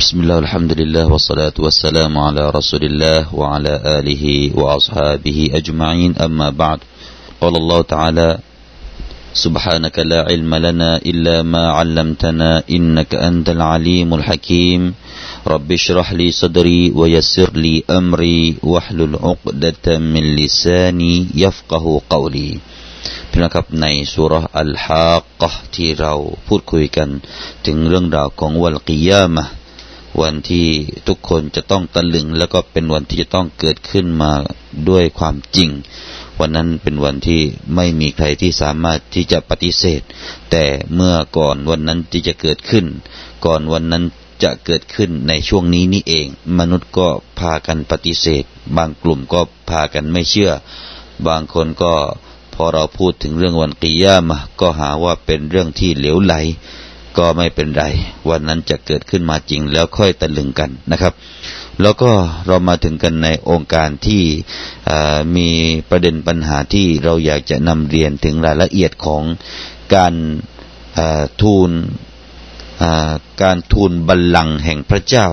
بسم الله الحمد لله والصلاة والسلام على رسول الله وعلى آله وأصحابه أجمعين أما بعد قال الله تعالى سبحانك لا علم لنا إلا ما علمتنا إنك أنت العليم الحكيم رب اشرح لي صدري ويسر لي أمري واحلل عقدة من لساني يفقه قولي พี่น้องครับในสุรอัลฮากะที่เราพูดคุยกัน ถึงเรื่องราวของวันกิยามะ วันที่ทุกคนจะต้องตะลึง แล้วก็เป็นวันที่จะต้องเกิดขึ้นมาด้วยความจริง วันนั้นเป็นวันที่ไม่มีใครที่สามารถที่จะปฏิเสธ แต่เมื่อก่อนวันนั้นที่จะเกิดขึ้น ก่อนวันนั้นจะเกิดขึ้นในช่วงนี้นี่เอง มนุษย์ก็พากันปฏิเสธ บางกลุ่มก็พากันไม่เชื่อ บางคนก็พอเราพูดถึงเรื่องวันกิยามะก็หาว่าเป็นเรื่องที่เหลวไหล ก็ไม่เป็นไร วันนั้นจะเกิดขึ้นมาจริงแล้วค่อยตะลึงกันนะครับ แล้วก็เรามาถึงกันในองค์การที่มีประเด็นปัญหาที่เราอยากจะนำเรียนถึงรายละเอียดของการทูลการทูลบัลลังก์แห่งพระเจ้า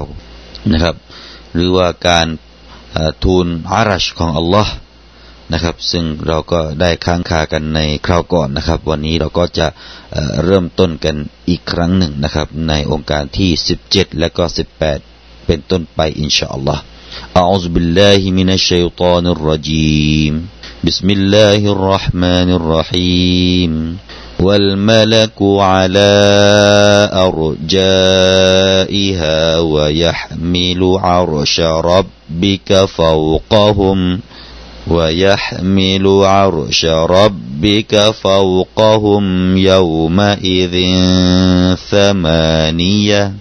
นะครับ หรือว่าการทูลอารัชของอัลลอฮ์ นะครับ ซึ่งเราก็ได้ค้างคากันในคราวก่อนนะครับ วันนี้เราก็จะเริ่มต้นกันอีกครั้งหนึ่งนะครับ ในองค์การที่ 17 และก็ 18 เป็นต้นไปอินชาอัลลอฮ์ أعوذ بالله من الشيطان الرجيم بسم الله الرحمن الرحيم والملك على أرجائها ويحمل عرش ربك فوقهم ويحمل عرش ربك فوقهم يومئذ ثمانية.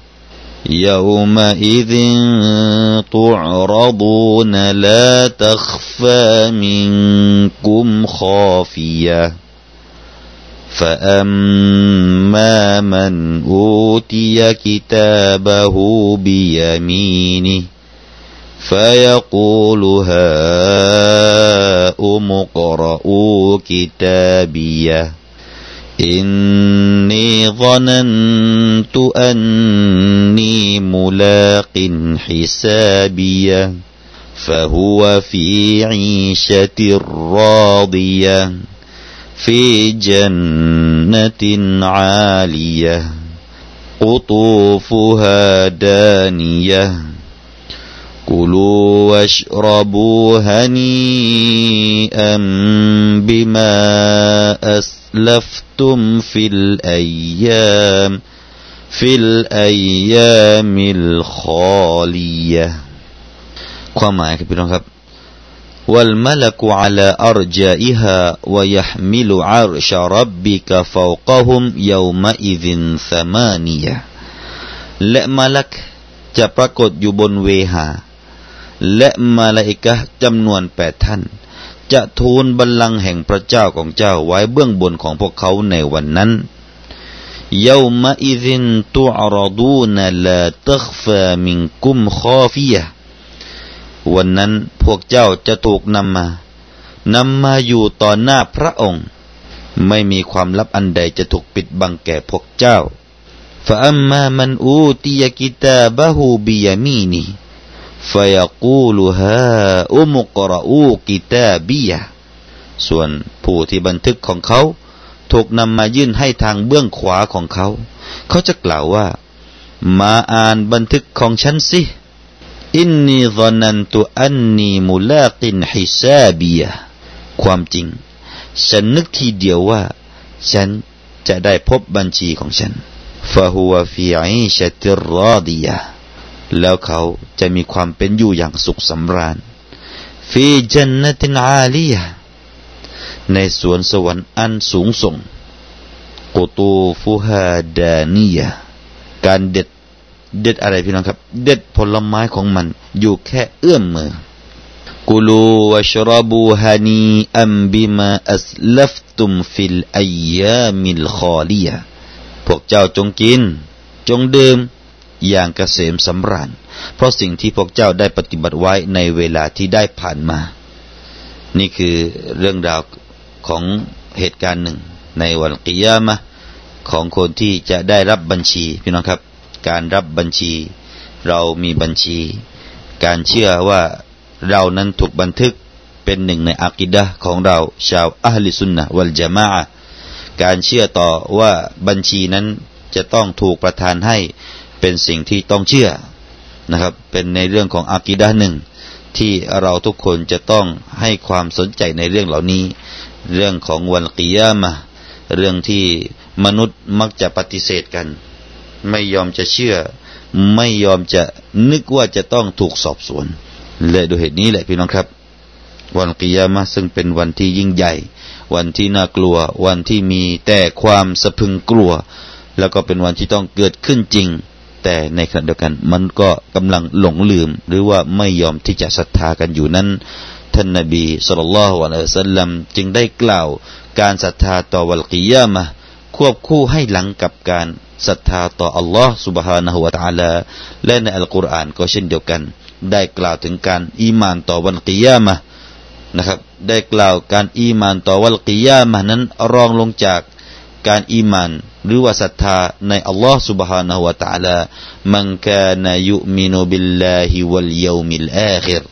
يومئذ تعرضون لا تخفى منكم خافية. فأما من أوتي كتابه بيمينه فيقول هاؤم اقرءوا كتابيه. إني ظننت أني ملاق حسابيه. فهو في عيشة راضية في جنة عالية قطوفها دانية. كلوا واشربوا هنيئا بما أسلفتم في الأيام في الأيام الخالية ความหมายครับพี่น้องครับ والملك على أرجائها ويحمل عرش ربك فوقهم يومئذ ثمانية และมาลักจะปรากฏอยู่บนเวหา และมาลาอิกะจำนวนแปดท่าน จะทูลบัลลังก์แห่งพระเจ้าของเจ้าไว้เบื้องบนของพวกเขาในวันนั้นยาวมาอิซินตุอรดูนลาตักฟามิงกุมคอฟียวันนั้นพวกเจ้าจะถูกนำมานำมาอยู่ต่อหน้าพระองค์ ไม่มีความลับอันใดจะถูกปิดบังแก่พวกเจ้าฟะอัมมามันอูติยกิตาบะฮูบิยามีนี ฟยกูลุฮาอุมุกรอูกิตาบียส่วนผู้ที่บันทึกของเขา ถูกนำมายื่นให้ทางเบื้องขวาของเขา เขาจะกล่าวว่า มาอ่านบันทึกของฉันสิอินนีซอนันตุอันนีมุลากินฮิซาบียความจริง ฉันนึกทีเดียวว่า ฉันจะได้พบบัญชีของฉันฟาฮัวฟีอิชติรอดีย แล้วเขาจะมีความเป็นอยู่อย่างสุขสำราญฟีجنة عالية ในสวนสวรรค์อันสูงส่งقطوفها دانية การเด็ดเด็ดอะไรพี่น้องครับ เด็ดผลไม้ของมัน อยู่แค่เอื้อมมือكلوا واشربوا هنيئا بما أسلفتم في الأيام الخالية พวกเจ้าจงกิน จงดื่ม อย่างเกษมสำราญ เพราะสิ่งที่พวกเจ้าได้ปฏิบัติไว้ในเวลาที่ได้ผ่านมา นี่คือเรื่องราวของเหตุการณ์หนึ่ง ในวันกิยามะของคนที่จะได้รับบัญชีพี่น้องครับ การรับบัญชี เรามีบัญชี การเชื่อว่าเรานั้นถูกบันทึกเป็นหนึ่งในอากิดะของเราชาวอัลลิสุนนะวัลจามะการเชื่อต่อว่าบัญชีนั้นจะต้องถูกประทานให้ เป็นสิ่งที่ต้องเชื่อนะครับ เป็นในเรื่องของอากิดะหนึ่ง ที่เราทุกคนจะต้องให้ความสนใจในเรื่องเหล่านี้ เรื่องของวันกิยามะเรื่องที่มนุษย์มักจะปฏิเสธกัน ไม่ยอมจะเชื่อ ไม่ยอมจะนึกว่าจะต้องถูกสอบสวนและด้วยเหตุนี้แหละพี่น้องครับ วันกิยามะซึ่งเป็นวันที่ยิ่งใหญ่ วันที่น่ากลัว วันที่มีแต่ความสะพึงกลัว แล้วก็เป็นวันที่ต้องเกิดขึ้นจริง แต่ในขณะเดียวกัน มันก็กำลังหลงลืม หรือว่าไม่ยอมที่จะศรัทธากันอยู่นั้น ท่านนบีสุลต่านละฮ์วะสัลลัมจึงได้กล่าวการศรัทธาต่อวันกิยามะควบคู่ให้หลังกับการศรัทธาต่ออัลลอฮ์ سبحانه และ تعالى และในอัลกุรอานก็เช่นเดียวกัน ได้กล่าวถึงการอีมานต่อวันกิยามะนะครับ ได้กล่าวการอีมานต่อวันกิยามะนั้นรองลงจาก การอีมานหรือว่าศรัทธาในอัลลอฮ์ سبحانه และ تعالى มันกานยุมินุบิลลาฮิวัลยามิลอาคิร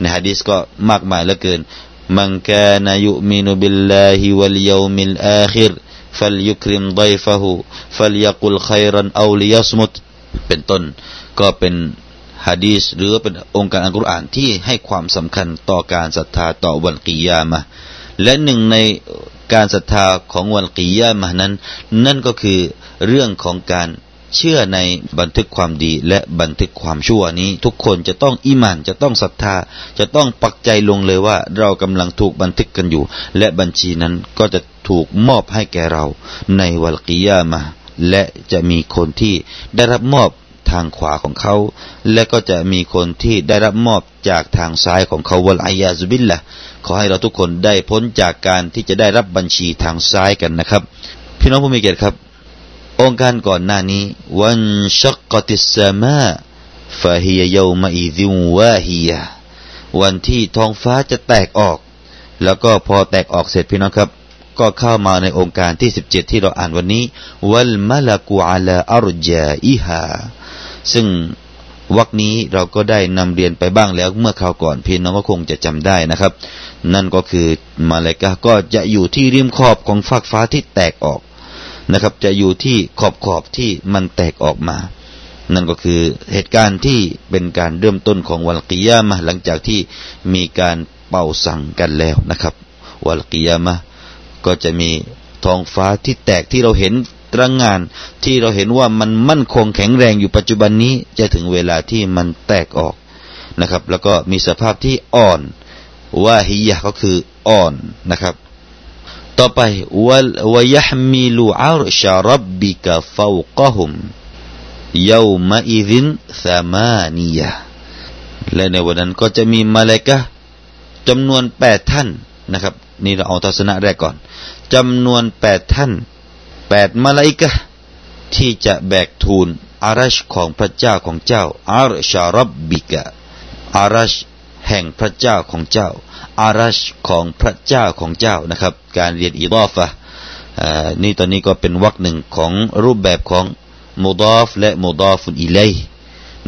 ในฮะดีษก็มากมายเหลือเกินมันกานยุมินุบิลลาฮิวัลยามิลอาคิร فليكرم ضيفه فليقل خيرا أو ليصمت เป็นต้นก็เป็นฮะดีษหรือเป็นองค์การอัลกุรอานที่ให้ความสำคัญต่อการศรัทธาต่อวันกิยามะและหนึ่งใน การศรัทธาของวันกิยามะนั้น นั่นก็คือเรื่องของการเชื่อในบันทึกความดีและบันทึกความชั่วนี้ ทุกคนจะต้องอิมานจะต้องศรัทธา จะต้องปักใจลงเลยว่าเรากำลังถูกบันทึกกันอยู่ และบัญชีนั้นก็จะถูกมอบให้แก่เราในวัลกิยามาและจะมีคนที่ได้รับมอบ ทางขวาของเขา และก็จะมีคนที่ได้รับมอบจากทางซ้ายของเขาวัลอายาซุบิลละขอให้เราทุกคนได้พ้นจากการที่จะได้รับบัญชีทางซ้ายกันนะครับ พี่น้องผู้มีเกียรติครับ องค์การก่อนหน้านี้ วันชักกติสมาฟาฮิยยามาอิซิวาฮิยวันที่ท้องฟ้าจะแตกออก แล้วก็พอแตกออกเสร็จพี่น้องครับก็เข้ามาในองค์การที่สิบเจ็ดที่เราอ่านวันนี้ วัลมะลกูอาลาอารจาอิฮา ซึ่งวักนี้เราก็ได้นำเรียนไปบ้างแล้วเมื่อคราวก่อนพี่น้องก็คงจะจำได้นะครับ นั่นก็คือมาเลกาก็จะอยู่ที่ริมขอบของฟากฟ้าที่แตกออกนะครับ จะอยู่ที่ขอบขอบที่มันแตกออกมา นั่นก็คือเหตุการณ์ที่เป็นการเริ่มต้นของวัลกิยามะหลังจากที่มีการเป่าสั่งกันแล้วนะครับ วัลกิยามะก็จะมีท้องฟ้าที่แตกที่เราเห็น ตระงงาน ที่เราเห็นว่ามันมั่นคงแข็งแรงอยู่ปัจจุบันนี้จะถึงเวลาที่มันแตกออกนะครับ แล้วก็มีสภาพที่อ่อนว่าฮิยะก็คืออ่อนนะครับ ต่อไปวะวะยะฮมิลูอาร์ชารับบิกะฟาวกะฮุมยาวมาอิดินสามานียะและในวันนั้นก็จะมีมาเลกะจำนวนแปดท่านนะครับ นี่เราเอาทัศนะแรกก่อนจำนวนแปดท่าน แปดมาลาอิกะที่จะแบกทูลอารัชของพระเจ้าของเจ้าอารชารับบิกะอารัชแห่งพระเจ้าของเจ้า อารัชของพระเจ้าของเจ้านะครับ การเรียนอีรอฟะนี่ตอนนี้ก็เป็นวรรคหนึ่งของรูปแบบของมุดอฟและมุดอฟุอิเล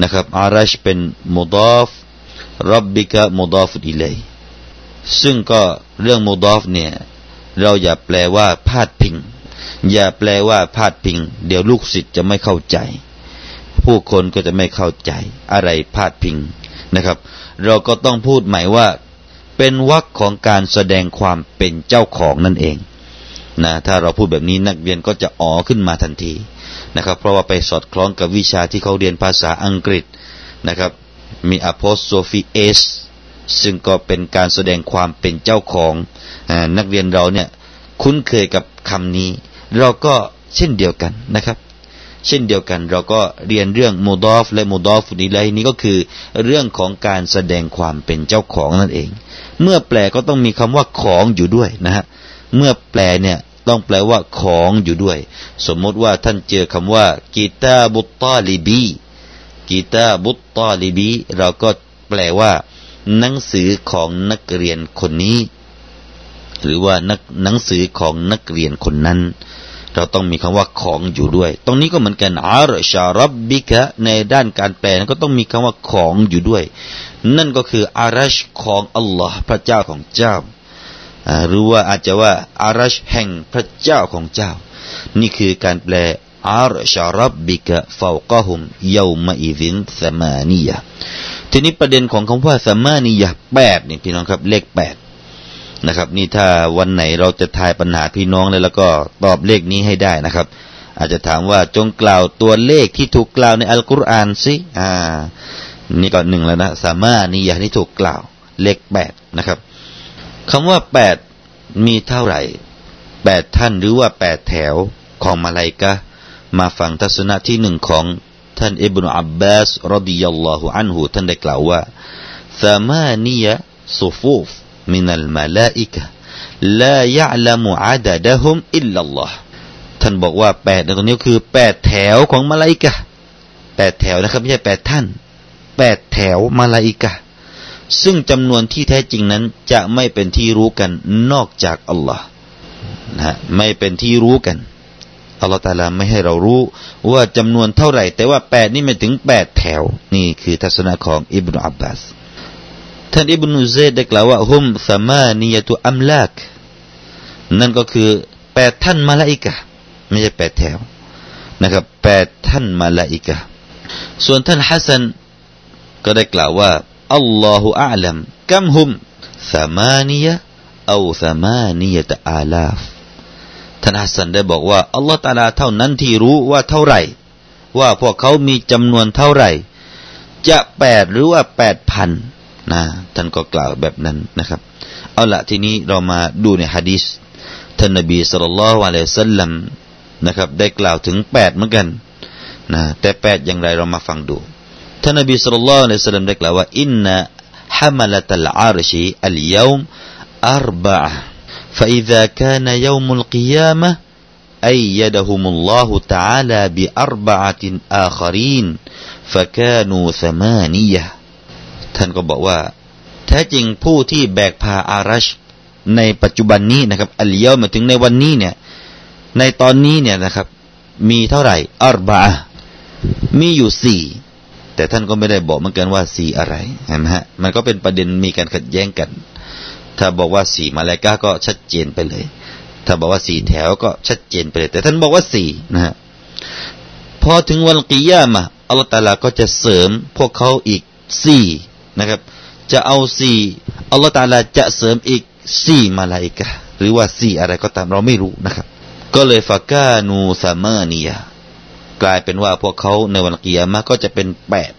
นะครับอารัชเป็นมุดอฟรับบิกะมุดอฟุอิเลซึ่งก็เรื่องมุดอฟเนี่ยเราอย่าแปลว่าพาดพิง อย่าแปลว่าพาดพิง เดี๋ยวลูกศิษย์จะไม่เข้าใจ ผู้คนก็จะไม่เข้าใจอะไรพาดพิงนะครับ เราก็ต้องพูดหมายว่า เป็นวรรคของการแสดงความเป็นเจ้าของนั่นเองนะถ้าเราพูดแบบนี้นักเรียนก็จะอ๋อขึ้นมาทันทีนะครับ เพราะว่าไปสอดคล้องกับวิชาที่เขาเรียนภาษาอังกฤษนะครับ มี apostrophe s ซึ่งก็เป็นการแสดงความเป็นเจ้าของนักเรียนเราเนี่ยคุ้นเคยกับคำนี้ เราก็เช่นเดียวกันนะครับ เช่นเดียวกันเราก็เรียนเรื่องโมดอฟและโมดอฟนีไลนี้ก็คือเรื่องของการแสดงความเป็นเจ้าของนั่นเอง เมื่อแปลก็ต้องมีคำว่าของอยู่ด้วยนะฮะเมื่อแปลเนี่ยต้องแปลว่าของอยู่ด้วย สมมติว่าท่านเจอคำว่ากีตาบุตตาลิบีกีตาบุตตาลิบี เราก็แปลว่า หนังสือของนักเรียนคนนี้ หรือว่านักหนังสือของนักเรียนคนนั้น เราต้องมีคำว่าของอยู่ด้วย ตรงนี้ก็เหมือนกันอารชารับบิกะในด้านการแปลก็ต้องมีคำว่าของอยู่ด้วย นั่นก็คืออารัชของอัลลอฮ์พระเจ้าของเจ้าหรือว่าอาจจะว่าอารัชแห่งพระเจ้าของเจ้า นี่คือการแปลอารชารับบิกะฟาวกะฮุมเยามาอิซินสมานียะทีนี้ประเด็นของคำว่าสมานียะแปดนี่พี่น้องครับเลขแปด นะครับ นี่ถ้าวันไหนเราจะทายปัญหาพี่น้องเลยแล้วก็ตอบเลขนี้ให้ได้นะครับ อาจจะถามว่าจงกล่าวตัวเลขที่ถูกกล่าวในอัลกุรอานสิอ่า นี่ก็หนึ่งแล้วนะสามารถนียะที่ถูกกล่าว เลขแปดนะครับคำว่าแปดมีเท่าไหร่แปดท่านหรือว่าแปดแถวของมาลายกะมาฟังทัศนะที่หนึ่งของท่านอิบนุอับบาสรดิยัลลอฮุอันหูท่านได้กล่าวว่าสามานียสุฟูฟ من الملائكة لا يعلم عددهم إلا الله ท่านบอกว่าแปดในตรงนี้คือแปดแถวของมาลาอิกะแปดแถวนะครับไม่ใช่แปดท่านแปดแถวมาลาอิกะซึ่งจำนวนที่แท้จริงนั้นจะไม่เป็นที่รู้กันนอกจากอัลลอฮ์นะไม่เป็นที่รู้กันอัลลอฮ์ตาลาไม่ให้เรารู้ว่าจำนวนเท่าไหร่ แต่ว่าแปดนี่ไม่ถึงแปดแถว นี่คือทัศนะของอิบนุอับบาส ท่านอิบนุเซดได้กล่าวว่าฮุมสมานียตุอัมลากนั่นก็คือแปดท่านมาลาอิกะไม่ใช่แปดแถวนะครับแปดท่านมาลาอิกะส่วนท่านฮัสซันก็ได้กล่าวว่าอัลลอฮฺอัลลัมกัมฮุมสมานียะเอาสมานียตอาลาฟท่านฮัสซันได้บอกว่าอัลลอฮฺตาลาเท่านั้นที่รู้ว่าเท่าไหร่ ว่าพวกเขามีจำนวนเท่าไหร่ จะแปดหรือว่าแปดพัน นะท่านก็กล่าวแบบนั้นนะครับ เอาละทีนี้เรามาดูในฮะดีษท่านนบีสุลต่านละวะลัยสัลลัมนะครับ ได้กล่าวถึงแปดเหมือนกันนะแต่แปดอย่างไรเรามาฟังดูท่านนบีสุลต่านละวะลัยสัลลัมได้กล่าวว่าอินนะฮามลตัลอาร์ชีอัลยามอัรบะ فإذا كان يوم القيامة أيدهم الله تعالى بأربعة آخرين فكانوا ثمانية ท่านก็บอกว่า แท้จริงผู้ที่แบกพาอารัชในปัจจุบันนี้นะครับอัลเยวมาถึงในวันนี้เนี่ย ในตอนนี้เนี่ยนะครับ มีเท่าไหร่อัรบามีอยู่สี่แต่ท่านก็ไม่ได้บอกเหมือนกันว่าสี่อะไรเห็นไหมฮะมันก็เป็นประเด็นมีการขัดแย้งกัน ถ้าบอกว่าสี่มาลายกาก็ชัดเจนไปเลย ถ้าบอกว่าสี่แถวก็ชัดเจนไปเลย แต่ท่านบอกว่าสี่นะฮะพอถึงวันกิยามะอัลลอฮฺตาลาก็จะเสริมพวกเขาอีกสี่ นะครับ จะเอาสี่อัลลอฮฺตาลาจะเสริมอีกสี่มาลาอิกะหรือว่าสี่อะไรก็ตามเราไม่รู้นะครับ ก็เลยฟากานูซามานียกลายเป็นว่าพวกเขาในวันกิยามะก็จะเป็นแปด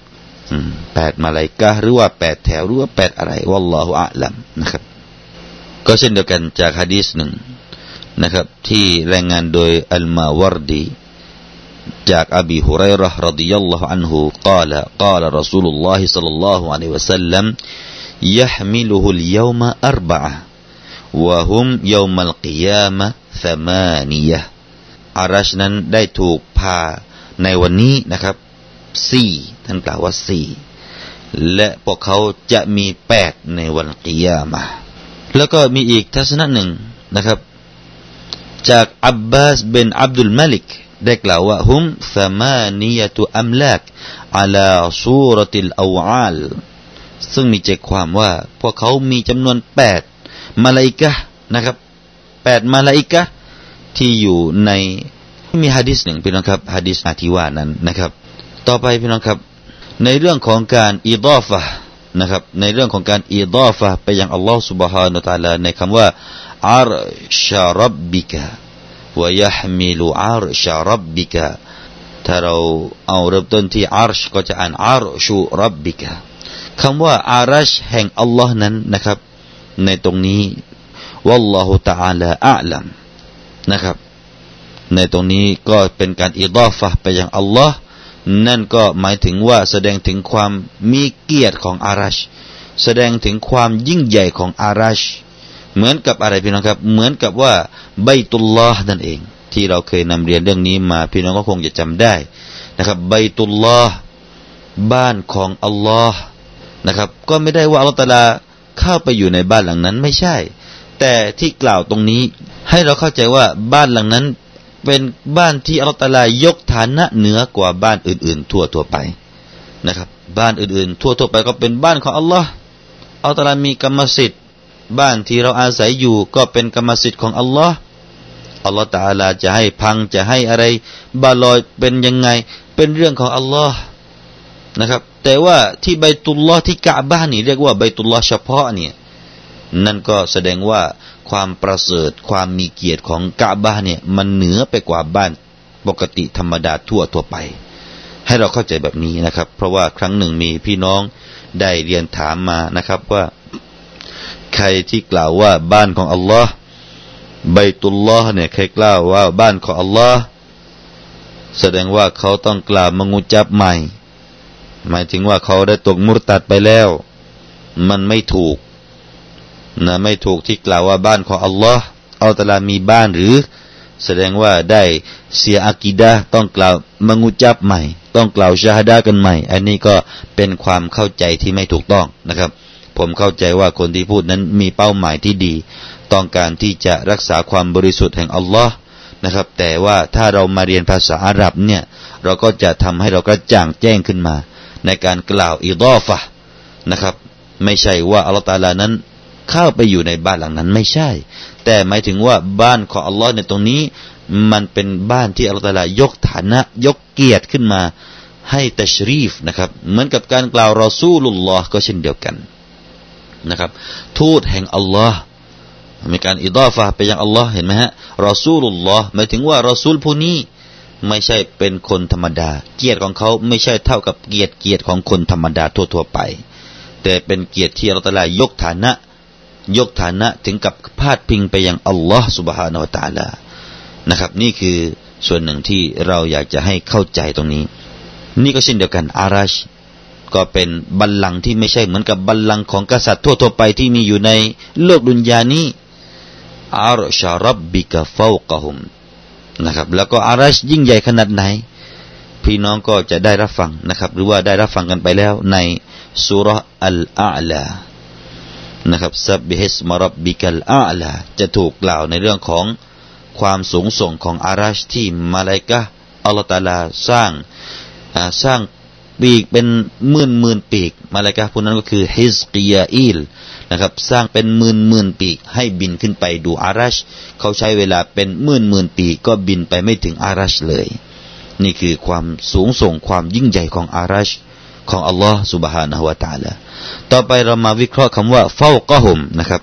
แปดมาลาอิกะหรือว่าแปดแถวหรือว่าแปดอะไรวัลอฮฺอัลลัมนะครับ ก็เช่นเดียวกันจากฮะดีษหนึ่งนะครับ ที่รายงานโดยอัลมาวรดี جاك أبي هريرة رضي الله عنه قال قال رسول الله صلى الله عليه وسلم يحمله اليوم أربعة وهم يوم القيامة ثمانية อารัชนั้นได้ถูกพาในวันนี้นะครับสี่ท่านกล่าวว่าสี่และพวกเขาจะมีแปดในวันกิยามะแล้วก็มีอีกทัศนะหนึ่งนะครับ จากอับบาสเบนอับดุลมาลิก ได้กล่าวว่าฮุมสมานียตุอัมลากอาลาซูรติลอาวาลซึ่งมีใจความว่า พวกเขามีจำนวนแปดมาลาอิกะนะครับแปดมาลาอิกะที่อยู่ในมีฮะดิษหนึ่งพี่น้องครับฮะดิษอาทิวานั้นนะครับ ต่อไปพี่น้องครับ ในเรื่องของการอีดอฟะนะครับ ในเรื่องของการอีดอฟะไปยังอัลลอฮฺ سبحانه และ تعالى ในคำว่าอารชารับบิกะ วยะมิลูอารชารับบิกะถ้าเราเอาเริ่มต้นที่อารชก็จะอ่านอารชูรับบิกะคำว่าอารัชแห่งอัลลอฮ์นั้นนะครับ ในตรงนี้วัลลอฮุตะอาลาอัลลัมนะครับ ในตรงนี้ก็เป็นการอิดอฟะไปยังอัลลอฮ์นั่นก็หมายถึงว่าแสดงถึงความมีเกียรติของอารัชแสดงถึงความยิ่งใหญ่ของอารัช เหมือนกับอะไรพี่น้องครับ เหมือนกับว่าใบตุลลอฮ์นั่นเอง ที่เราเคยนำเรียนเรื่องนี้มา พี่น้องก็คงจะจำได้นะครับใบตุลลอฮ์บ้านของอัลลอฮ์นะครับ ก็ไม่ได้ว่าอัลลอฮ์ตลาเข้าไปอยู่ในบ้านหลังนั้นไม่ใช่ แต่ที่กล่าวตรงนี้ ให้เราเข้าใจว่าบ้านหลังนั้น เป็นบ้านที่อัลลอฮฺตลายกฐานะเหนือกว่าบ้านอื่น ๆ ทั่วทั่วไปนะครับ บ้านอื่นๆ ทั่วทั่วไปก็เป็นบ้านของอัลลอฮ์อัลลอฮฺตลามีกรรมสิทธิ์ บ้านที่เราอาศัยอยู่ก็เป็นกรรมสิทธิ์ของอัลลอฮ์อัลลอฮฺตาลาจะให้พังจะให้อะไรบาลอยเป็นยังไง เป็นเรื่องของอัลลอฮ์นะครับ แต่ว่าที่ใบตุลลอฮ์ที่กะบ้านนี่เรียกว่าใบตุลลอฮ์เฉพาะเนี่ยนั่นก็แสดงว่าความประเสริฐความมีเกียรติของกะบ้านเนี่ยมันเหนือไปกว่าบ้านปกติธรรมดาทั่วทั่วไป ให้เราเข้าใจแบบนี้นะครับ เพราะว่าครั้งหนึ่งมีพี่น้องได้เรียนถามมานะครับว่า ใครที่กล่าวว่าบ้านของอัลลอฮ์ใบตุลลอฮ์เนี่ยใครกล่าวว่าบ้านของอัลลอฮ์แสดงว่าเขาต้องกล่าวมังูจับใหม่ หมายถึงว่าเขาได้ตกมุรตัดไปแล้ว มันไม่ถูกนะไม่ถูกที่กล่าวว่าบ้านของอัลลอฮ์อัลตลามีบ้านหรือ แสดงว่าได้เสียอากีดะต้องกล่าวมังูจับใหม่ ต้องกล่าวชาฮดากันใหม่ อันนี้ก็เป็นความเข้าใจที่ไม่ถูกต้องนะครับ ผมเข้าใจว่าคนที่พูดนั้นมีเป้าหมายที่ดี ต้องการที่จะรักษาความบริสุทธิ์แห่งอัลลอฮ์นะครับ แต่ว่าถ้าเรามาเรียนภาษาอาหรับเนี่ย เราก็จะทำให้เรากระจ่างแจ้งขึ้นมา ในการกล่าวอิดอฟะนะครับ ไม่ใช่ว่าอัลลอฮฺตาลานั้นเข้าไปอยู่ในบ้านหลังนั้นไม่ใช่ แต่หมายถึงว่าบ้านของอัลลอฮ์ในตรงนี้ มันเป็นบ้านที่อัลลอฮ์ยกฐานะยกเกียรติขึ้นมาให้ตัชรีฟนะครับ เหมือนกับการกล่าวรอซูลุลลอฮ์ก็เช่นเดียวกัน นะครับ ทูตแห่งอัลลอฮ์มีการอิดอฟะไปยังอัลลอฮ์เห็นไหมฮะรอซูลุลลอฮ์หมายถึงว่ารอซูลผู้นี้ไม่ใช่เป็นคนธรรมดา เกียรติของเขาไม่ใช่เท่ากับเกียรติเกียรติของคนธรรมดาทั่วๆไป แต่เป็นเกียรติที่เราตะลายกฐานะ ยกฐานะถึงกับพาดพิงไปยังอัลลอฮ์สุบฮานาอัตาลานะครับ นี่คือส่วนหนึ่งที่เราอยากจะให้เข้าใจตรงนี้ นี่ก็เช่นเดียวกันอาราช ก็เป็นบัลลังก์ที่ไม่ใช่เหมือนกับบัลลังก์ของกษัตริย์ทั่วๆไปที่มีอยู่ในโลกดุนยานี้อารชารับบิกะฟาวกะฮุมนะครับ แล้วก็อาราชยิ่งใหญ่ขนาดไหน พี่น้องก็จะได้รับฟังนะครับ หรือว่าได้รับฟังกันไปแล้วในสุรอัลอาลานะครับซับบิฮิสมารับบิกัลอาลาจะถูกกล่าวในเรื่องของความสูงส่งของอาราชที่มาลายกะอัลลอฮฺตาลาสร้างสร้าง ปีกเป็นหมื่นหมื่นปีกมาลายกะพวกนั้นก็คือฮิสกียาอิลนะครับสร้างเป็นหมื่นหมื่นปีกให้บินขึ้นไปดูอาราชเขาใช้เวลาเป็นหมื่นหมื่นปีก็บินไปไม่ถึงอาราชเลย นี่คือความสูงส่งความยิ่งใหญ่ของอาราชของอัลลอฮ์ سبحانه และ تعالى ต่อไปเรามาวิเคราะห์คำว่าเฝ้ากะหุมนะครับ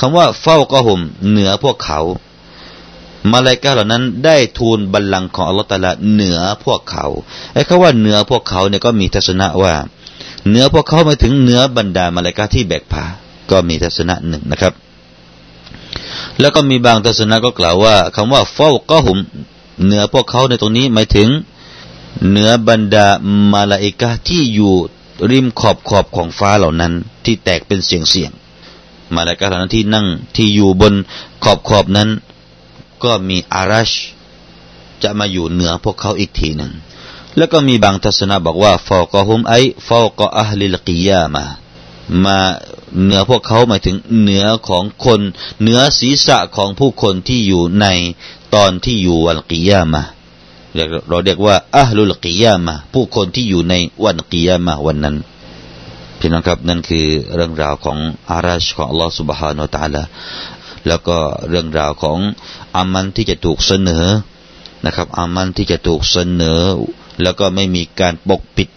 คำว่าเฝ้ากะหุมเหนือพวกเขา มาลายกาเหล่านั้นได้ทูลบัลลังก์ของอัลลอฮฺตาลาเหนือพวกเขาไอ้คำว่าเหนือพวกเขาเนี่ยก็มีทัศนะว่า เหนือพวกเขาหมาถึงเหนือบรรดามาลายกาที่แบกพาก็มีทัศนะหนึ่งนะครับ แล้วก็มีบางทัศนะก็กล่าวว่าคำว่าเฝ้ากะหุมเหนือพวกเขาในตรงนี้หมายถึงเหนือบรรดามาลาอิกาที่อยู่ริมขอบขอบของฟ้าเหล่านั้น ที่แตกเป็นเสียงเสียงมาลาอิกาเหล่านั้นที่นั่งที่อยู่บนขอบขอบนั้น ก็มีอารัชจะมาอยู่เหนือพวกเขาอีกทีหนึ่งแล้วก็มีบางทัศนะบอกว่าฟอกฮุมไอฟอกอัลลิลกิยามามาเหนือพวกเขาหมายถึงเหนือของคนเหนือศีรษะของผู้คนที่อยู่ในตอนที่อยู่วันกิยามาเราเรียกว่าอัลลุลกิยามะผู้คนที่อยู่ในวันกิยามะวันนั้นพี่น้องครับนั่นคือเรื่องราวของอาราชของอัลลอฮฺ سبحانه และ تعالى แล้วก็เรื่องราวของอามันที่จะถูกเสนอนะครับอามันที่จะถูกเสนอ แล้วก็ไม่มีการปกปิด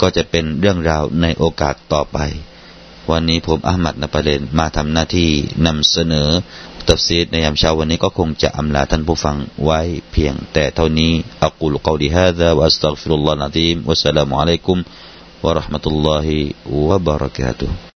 ก็จะเป็นเรื่องราวในโอกาสต่อไป วันนี้ผมอามัดนประเด็นมาทำหน้าที่นำเสนอตัฟซีดในยามเช้าวันนี้ก็คงจะอำลาท่านผู้ฟังไว้เพียงแต่เท่านี้อักูลกอดีฮะดะวะอัสตัฆฟิรุลลอฮ์นะดีมวะสลามุอะลัยกุมวะราะห์มะตุลลอฮิวะบะเราะกาตุฮ์